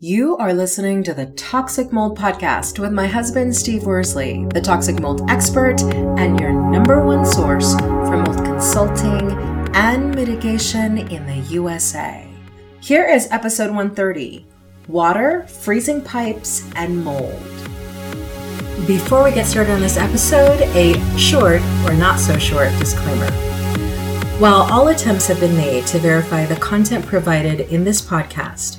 You are listening to the Toxic Mold Podcast with my husband, Steve Worsley, the toxic mold expert and your number one source for mold consulting and mitigation in the USA. Here is episode 130 Water, Freezing Pipes, and Mold. Before we get started on this episode, a short or not so short disclaimer. While all attempts have been made to verify the content provided in this podcast,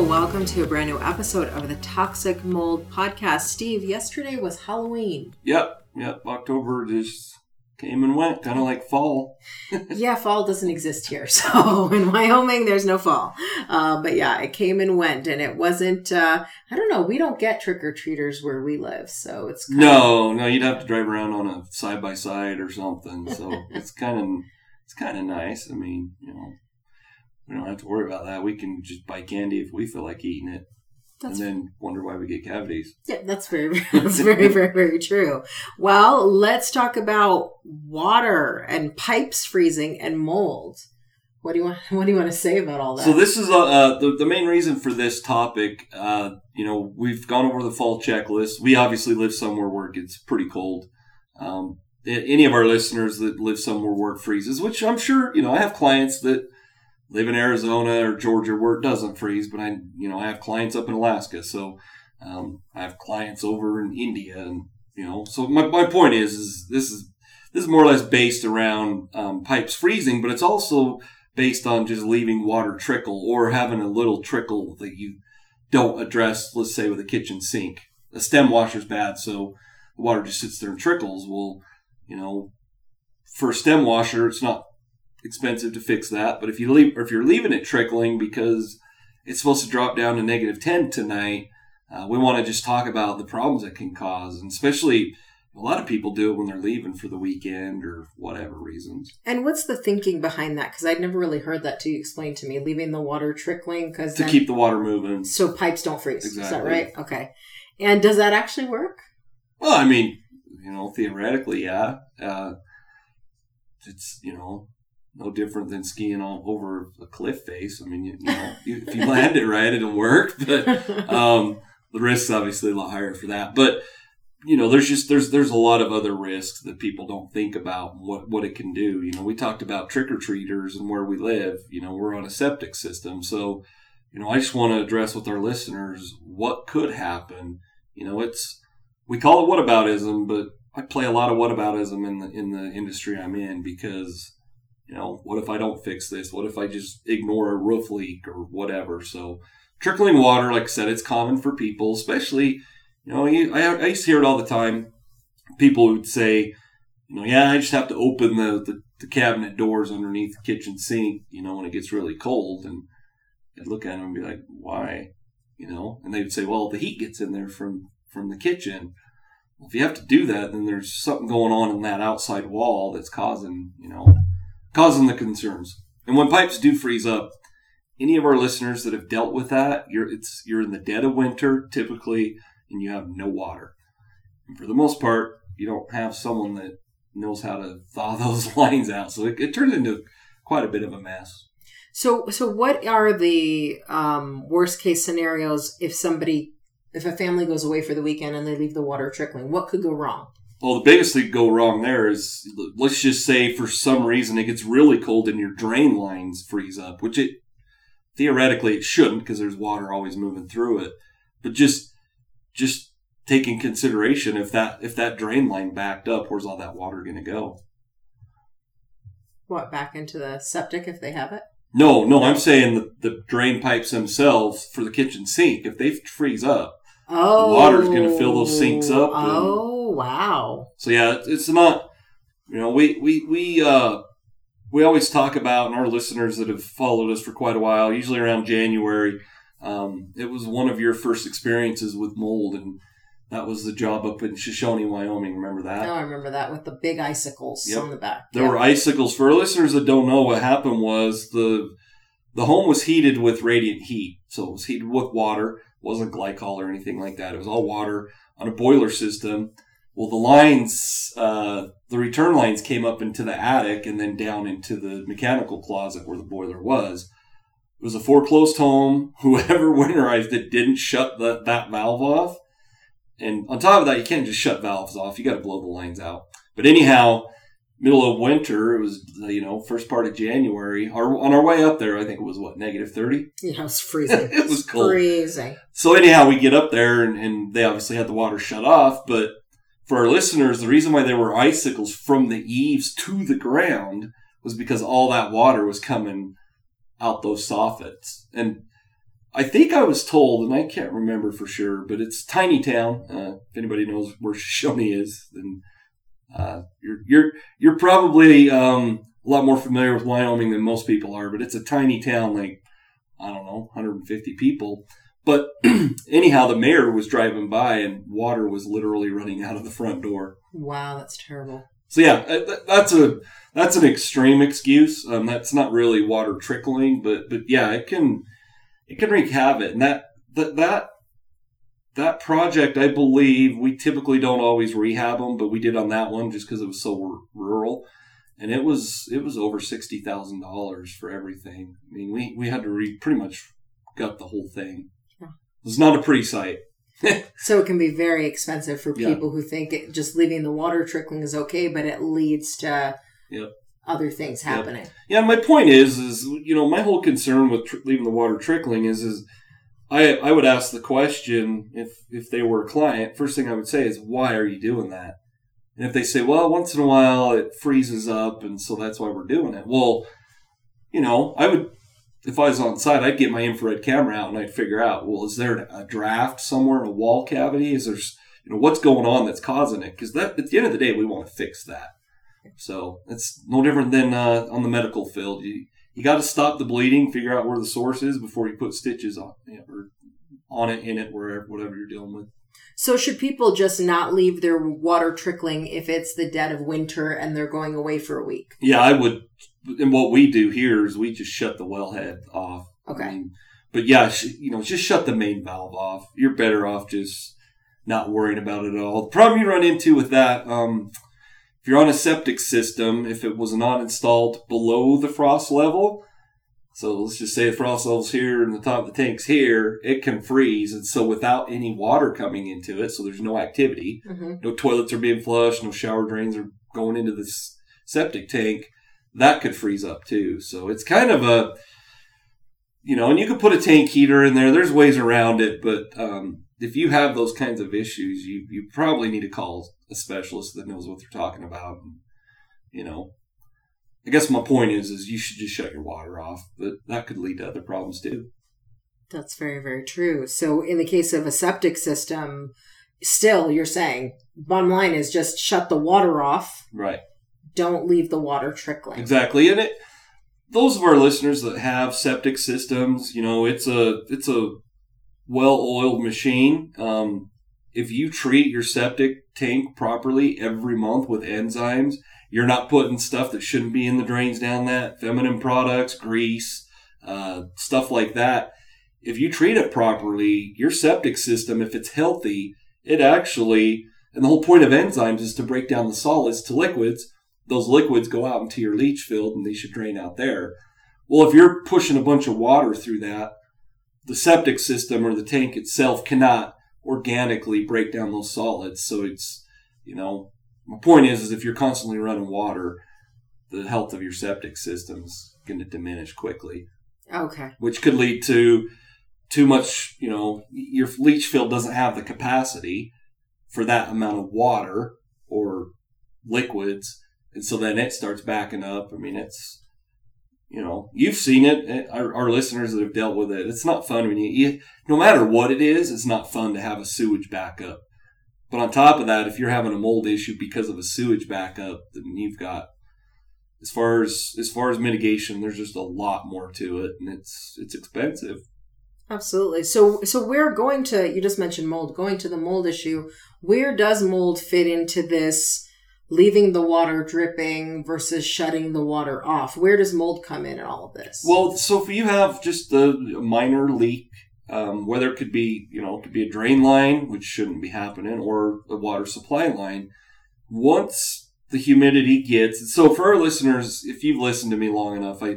welcome to a brand new episode of the Toxic Mold Podcast. Steve, yesterday was Halloween. Yep, yep. October just came and went, kind of like fall. yeah, fall doesn't exist here. So in Wyoming, there's no fall. Uh, but yeah, it came and went, and it wasn't. Uh, I don't know. We don't get trick or treaters where we live, so it's no, no. You'd have to drive around on a side by side or something. So it's kind of it's kind of nice. I mean, you know we don't have to worry about that. We can just buy candy if we feel like eating it. That's and then wonder why we get cavities. Yeah, that's very, that's very, very, very true. Well, let's talk about water and pipes freezing and mold. What do you want? What do you want to say about all that? So this is uh, uh, the the main reason for this topic. Uh, you know, we've gone over the fall checklist. We obviously live somewhere where it gets pretty cold. Um, any of our listeners that live somewhere where it freezes, which I'm sure you know, I have clients that live in Arizona or Georgia where it doesn't freeze, but I, you know, I have clients up in Alaska. So, um, I have clients over in India and, you know, so my, my point is, is this is, this is more or less based around, um, pipes freezing, but it's also based on just leaving water trickle or having a little trickle that you don't address, let's say with a kitchen sink. A stem washer is bad. So the water just sits there and trickles. Well, you know, for a stem washer, it's not expensive to fix that. But if you leave, or if you're leaving it trickling because it's supposed to drop down to negative 10 tonight, uh, we want to just talk about the problems it can cause. And especially a lot of people do it when they're leaving for the weekend or whatever reasons. And what's the thinking behind that? Because I'd never really heard that to you explain to me. Leaving the water trickling because to keep the water moving, so pipes don't freeze. Exactly. Is that right? Okay. And does that actually work? Well, I mean, you know, theoretically, yeah. Uh, it's you know no different than skiing all over a cliff face. I mean, you, you know, if you land it right, it'll work, but um, the risk's obviously a lot higher for that. But you know, there's just there's there's a lot of other risks that people don't think about what what it can do. You know, we talked about trick or treaters and where we live. You know, we're on a septic system, so you know, I just want to address with our listeners what could happen. You know, it's we call it whataboutism, but I play a lot of whataboutism in the in the industry I'm in because you know, what if I don't fix this? What if I just ignore a roof leak or whatever? So trickling water, like I said, it's common for people, especially, you know, I, I used to hear it all the time. People would say, you know, yeah, I just have to open the, the, the cabinet doors underneath the kitchen sink, you know, when it gets really cold. And I'd look at them and be like, why? You know, and they'd say, well, the heat gets in there from, from the kitchen. If you have to do that, then there's something going on in that outside wall that's causing, you know, causing the concerns. And when pipes do freeze up, any of our listeners that have dealt with that, you're it's you're in the dead of winter typically, and you have no water. And for the most part, you don't have someone that knows how to thaw those lines out, so it, it turns into quite a bit of a mess. So, so what are the um, worst case scenarios if somebody, if a family goes away for the weekend and they leave the water trickling? What could go wrong? Well, the biggest thing go wrong there is let's just say for some reason it gets really cold and your drain lines freeze up, which it theoretically it shouldn't because there's water always moving through it. But just just taking consideration if that if that drain line backed up, where's all that water going to go? What back into the septic if they have it? No, no, I'm saying the, the drain pipes themselves for the kitchen sink. If they freeze up, Oh, the water's going to fill those sinks up. and- Oh, wow. So yeah, it's- not. You know, we we we uh we always talk about, and our listeners that have followed us for quite a while, usually around January, um, it was one of your first experiences with mold, and that was the job up in Shoshoni, Wyoming. Remember that? Oh, I remember that with the big icicles Yep. on the back. There Yep. were icicles. For our listeners that don't know, what happened was the the home was heated with radiant heat, so it was heated with water. It wasn't glycol or anything like that. It was all water on a boiler system. Well, the lines, uh, the return lines came up into the attic and then down into the mechanical closet where the boiler was. It was a foreclosed home. Whoever winterized it didn't shut the, that valve off. And on top of that, you can't just shut valves off. You got to blow the lines out. But anyhow, middle of winter, it was, you know, first part of January. Our, on our way up there, I think it was what, negative 30? Yeah, it was freezing. It was cold. freezing. So anyhow, we get up there and, and they obviously had the water shut off. But for our listeners, the reason why there were icicles from the eaves to the ground was because all that water was coming out those soffits. And I think I was told, and I can't remember for sure, but it's tiny town. Uh, if anybody knows where Shoshoni is, then uh, you're you're you're probably um, a lot more familiar with Wyoming than most people are. But it's a tiny town, like I don't know, 150 people. But anyhow, the mayor was driving by, and water was literally running out of the front door. Wow, that's terrible. So yeah, uh, that's a that's an extreme excuse. Um, that's not really water trickling, but but yeah, it can it can wreak havoc. And that that that that project, I believe, we typically don't always rehab them, but we did on that one just because it was so r- rural, and it was it was over sixty thousand dollars for everything. I mean, we we had to re pretty much gut the whole thing. Yeah. It was not a pretty sight. So it can be very expensive for Yeah. people who think it, just leaving the water trickling is okay, but it leads to Yep. other things Yep. happening. Yeah, my point is, is you know, my whole concern with tr- leaving the water trickling is, is I I would ask the question if if they were a client, first thing I would say is, why are you doing that? And if they say, well, once in a while it freezes up, and so that's why we're doing it. Well, you know, I would if I was on site, I'd get my infrared camera out and I'd figure out, well, is there a draft somewhere in a wall cavity? Is there, you know, what's going on that's causing it? Because that at the end of the day, we want to fix that. So it's no different than uh, on the medical field. You you got to stop the bleeding, figure out where the source is before you put stitches on you know, or on it, in it, wherever whatever you're dealing with. So should people just not leave their water trickling if it's the dead of winter and they're going away for a week? Yeah, I would. And what we do here is we just shut the wellhead off. Okay. I mean, but yeah, sh- you know, just shut the main valve off. You're better off just not worrying about it at all. The problem you run into with that, um, if you're on a septic system, if it was not installed below the frost level, so let's just say the frost level's here and the top of the tank's here, it can freeze. And so without any water coming into it, so there's no activity, hmm no toilets are being flushed, no shower drains are going into this septic tank, that could freeze up too. So it's kind of a, you know, and you could put a tank heater in there. There's ways around it, but um, if you have those kinds of issues, you you probably need to call a specialist that knows what they're talking about. And, you know, I guess my point is, is you should just shut your water off, but that could lead to other problems too. That's very, very true. So in the case of a septic system, still you're saying bottom line is just shut the water off. Right. Don't leave the water trickling. Exactly, and it those of our listeners that have septic systems, you know, it's a it's a well-oiled machine. Um, if you treat your septic tank properly every month with enzymes, You're not putting stuff that shouldn't be in the drains down that feminine products, grease, uh, stuff like that. If you treat it properly, your septic system, if it's healthy, it actually, and the whole point of enzymes is to break down the solids to liquids. Those liquids go out into your leach field and they should drain out there. Well, if you're pushing a bunch of water through that, the septic system or the tank itself cannot organically break down those solids. So it's, you know, my point is, is if you're constantly running water, the health of your septic system is going to diminish quickly. Okay. Which could lead to too much, you know, your leach field doesn't have the capacity for that amount of water or liquids. And so then it starts backing up. I mean, it's, you know, you've seen it. Our, our listeners that have dealt with it, it's not fun when you, you, no matter what it is, it's not fun to have a sewage backup. But on top of that, if you're having a mold issue because of a sewage backup, then you've got, as far as as far as mitigation, there's just a lot more to it, and it's it's expensive. Absolutely. So so we're going to you just mentioned mold, going to the mold issue. Where does mold fit into this leaving the water dripping versus shutting the water off? Where does mold come in in all of this? Well, so if you have just a minor leak, um, whether it could be, you know, it could be a drain line, which shouldn't be happening, or a water supply line, once the humidity gets, so for our listeners, if you've listened to me long enough, I,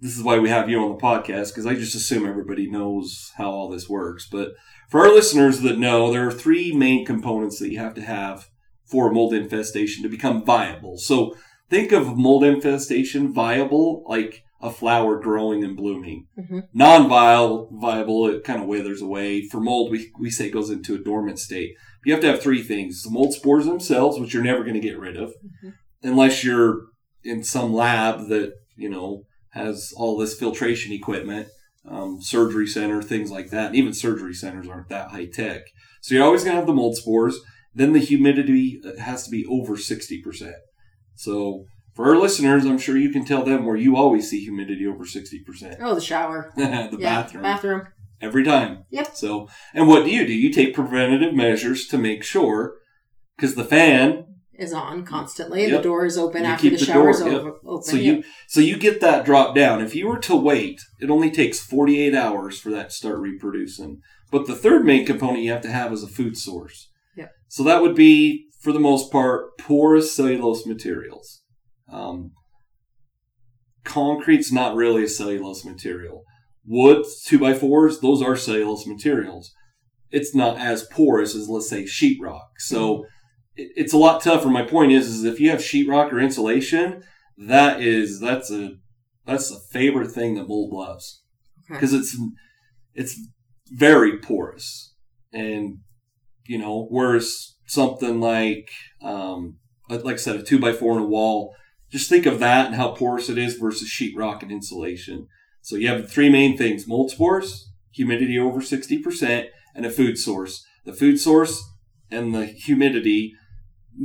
this is why we have you on the podcast because I just assume everybody knows how all this works. But for our listeners that know, there are three main components that you have to have for mold infestation to become viable. So think of mold infestation viable like a flower growing and blooming. Mm-hmm. Non-viable, viable, it kind of withers away. For mold, we, we say goes into a dormant state. You have to have three things: the mold spores themselves, which you're never going to get rid of, mm-hmm. unless you're in some lab that you know has all this filtration equipment, um, surgery center, things like that. And even surgery centers aren't that high tech. So you're always going to have the mold spores. Then the humidity uh, has to be over 60%. So for our listeners, I'm sure you can tell them where you always see humidity over 60%. Oh, the shower. the yeah, bathroom. Bathroom. Every time. Yep. So, and what do you do? You take preventative measures to make sure, because the fan is on constantly. Yep. The door is open you after the, the shower is yep. open. So you so you get that drop down. If you were to wait, it only takes 48 hours for that to start reproducing. But the third main component you have to have is a food source. Yeah. So that would be, for the most part, porous cellulose materials. Um, concrete's not really a cellulose material. Wood, two by fours, those are cellulose materials. It's not as porous as, let's say, sheetrock. So. Mm-hmm it's a lot tougher. My point is, is if you have sheetrock or insulation, that is that's a that's a favorite thing that mold loves because okay. it's it's very porous, and you know, whereas something like um, like I said, a two by four in a wall, just think of that and how porous it is versus sheetrock and insulation. So you have three main things: mold spores, humidity over sixty percent, and a food source. The food source and the humidity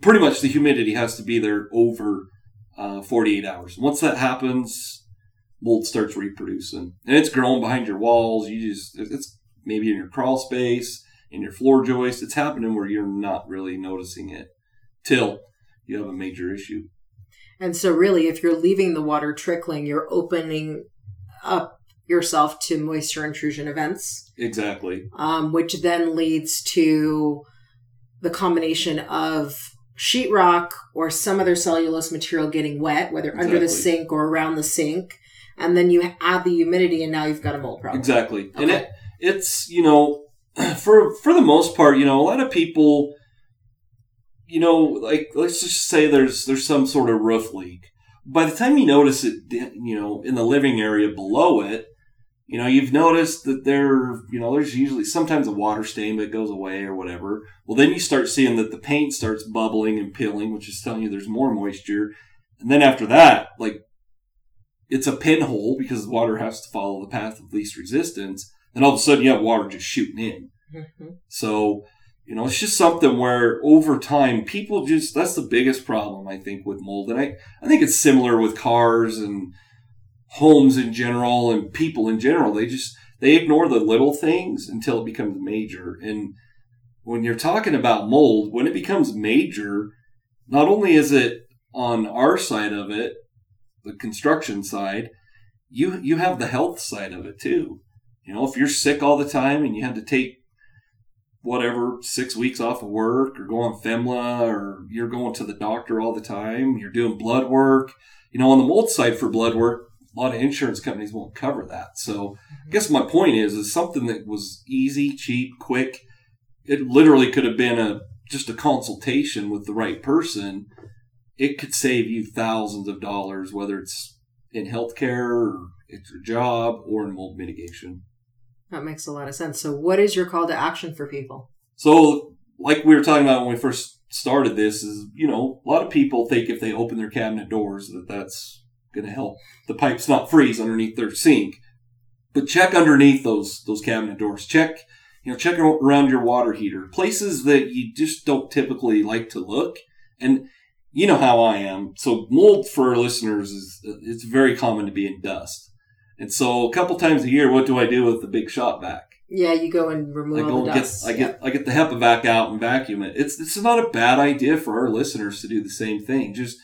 pretty much the humidity has to be there over uh, 48 hours. Once that happens, mold starts reproducing, and it's growing behind your walls. You just it's maybe in your crawl space, in your floor joist. It's happening where you're not really noticing it till you have a major issue. And so, really, if you're leaving the water trickling, you're opening up yourself to moisture intrusion events. Exactly. Um, which then leads to the combination of sheetrock or some other cellulose material getting wet, whether exactly. under the sink or around the sink, and then you add the humidity, and now you've got a mold problem. Exactly, okay. and it, it's you know, for for the most part, you know, a lot of people, you know, like let's just say there's there's some sort of roof leak. By the time you notice it, you know, in the living area below it, you know, you've noticed that there, you know, there's usually sometimes a water stain that goes away or whatever. Well, then you start seeing that the paint starts bubbling and peeling, which is telling you there's more moisture. And then after that, like, it's a pinhole because water has to follow the path of least resistance. Then all of a sudden you have water just shooting in. Mm-hmm. So, you know, it's just something where over time people just, that's the biggest problem, I think, with mold. And I, I think it's similar with cars and, homes in general and people in general. They just they ignore the little things until it becomes major. And when you're talking about mold, when it becomes major, not only is it on our side of it, the construction side, you you have the health side of it too. You know, if you're sick all the time and you had to take whatever six weeks off of work or go on FEMLA or you're going to the doctor all the time, you're doing blood work. You know, on the mold side for blood work, a lot of insurance companies won't cover that. So I guess my point is, is something that was easy, cheap, quick. It literally could have been a just a consultation with the right person. It could save you thousands of dollars, whether it's in healthcare or it's your job or in mold mitigation. That makes a lot of sense. So, what is your call to action for people? So, like we were talking about when we first started this, is you know a lot of people think if they open their cabinet doors that that's going to help the pipes not freeze underneath their sink. But check underneath those those cabinet doors. Check you know check around your water heater, places that you just don't typically like to look. And you know how I am. So mold for listeners is it's very common to be in dust. And so a couple times a year, what do I do with the big shop vac? Yeah, you go and remove I go and dust. get I get I get the HEPA vac out and vacuum it. It's it's not a bad idea for our listeners to do the same thing. Just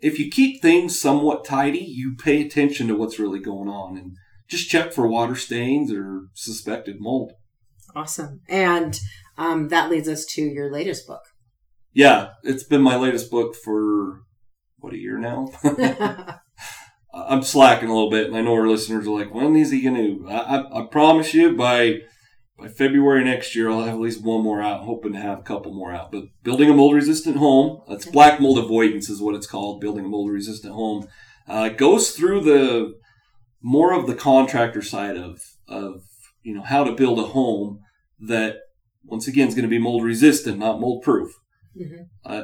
if you keep things somewhat tidy, you pay attention to what's really going on and just check for water stains or suspected mold. Awesome. And um, that leads us to your latest book. Yeah, it's been my latest book for what a year now. I'm slacking a little bit, and I know our listeners are like, "When is he going to?" I, I, I, promise you, by by February next year, I'll have at least one more out. Hoping to have a couple more out. But building a mold resistant home, that's black mold avoidance, is what it's called. Building a mold resistant home uh, goes through the more of the contractor side of of you know how to build a home that once again is going to be mold resistant, not mold proof. Mm-hmm. Uh,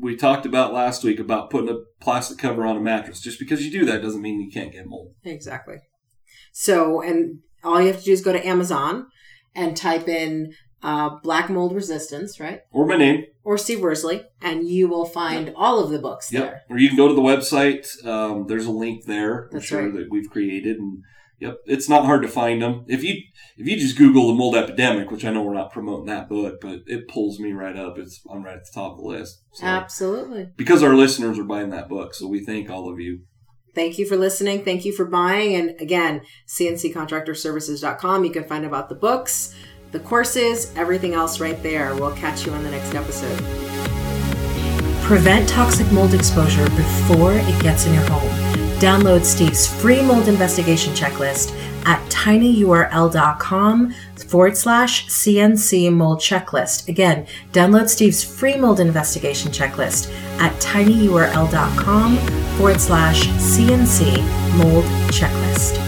we talked about last week about putting a plastic cover on a mattress. Just because you do that doesn't mean you can't get mold. Exactly. So, and all you have to do is go to Amazon and type in uh, black mold resistance, right? Or my name. Or Steve Worsley, and you will find yep. all of the books yep. there. Or you can go to the website. Um, there's a link there, That's I'm sure, right. that we've created. And Yep, it's not hard to find them. If you if you just Google the mold epidemic, which I know we're not promoting that book, but it pulls me right up. It's I'm right at the top of the list. So, Absolutely. Because our listeners are buying that book, so we thank all of you. Thank you for listening. Thank you for buying. And again, cnccontractorservices.com. You can find about the books, the courses, everything else right there. We'll catch you on the next episode. Prevent toxic mold exposure before it gets in your home Download Steve's free mold investigation checklist at tinyurl.com forward slash CNC mold checklist. Again, download Steve's free mold investigation checklist at tinyurl.com forward slash CNC mold checklist.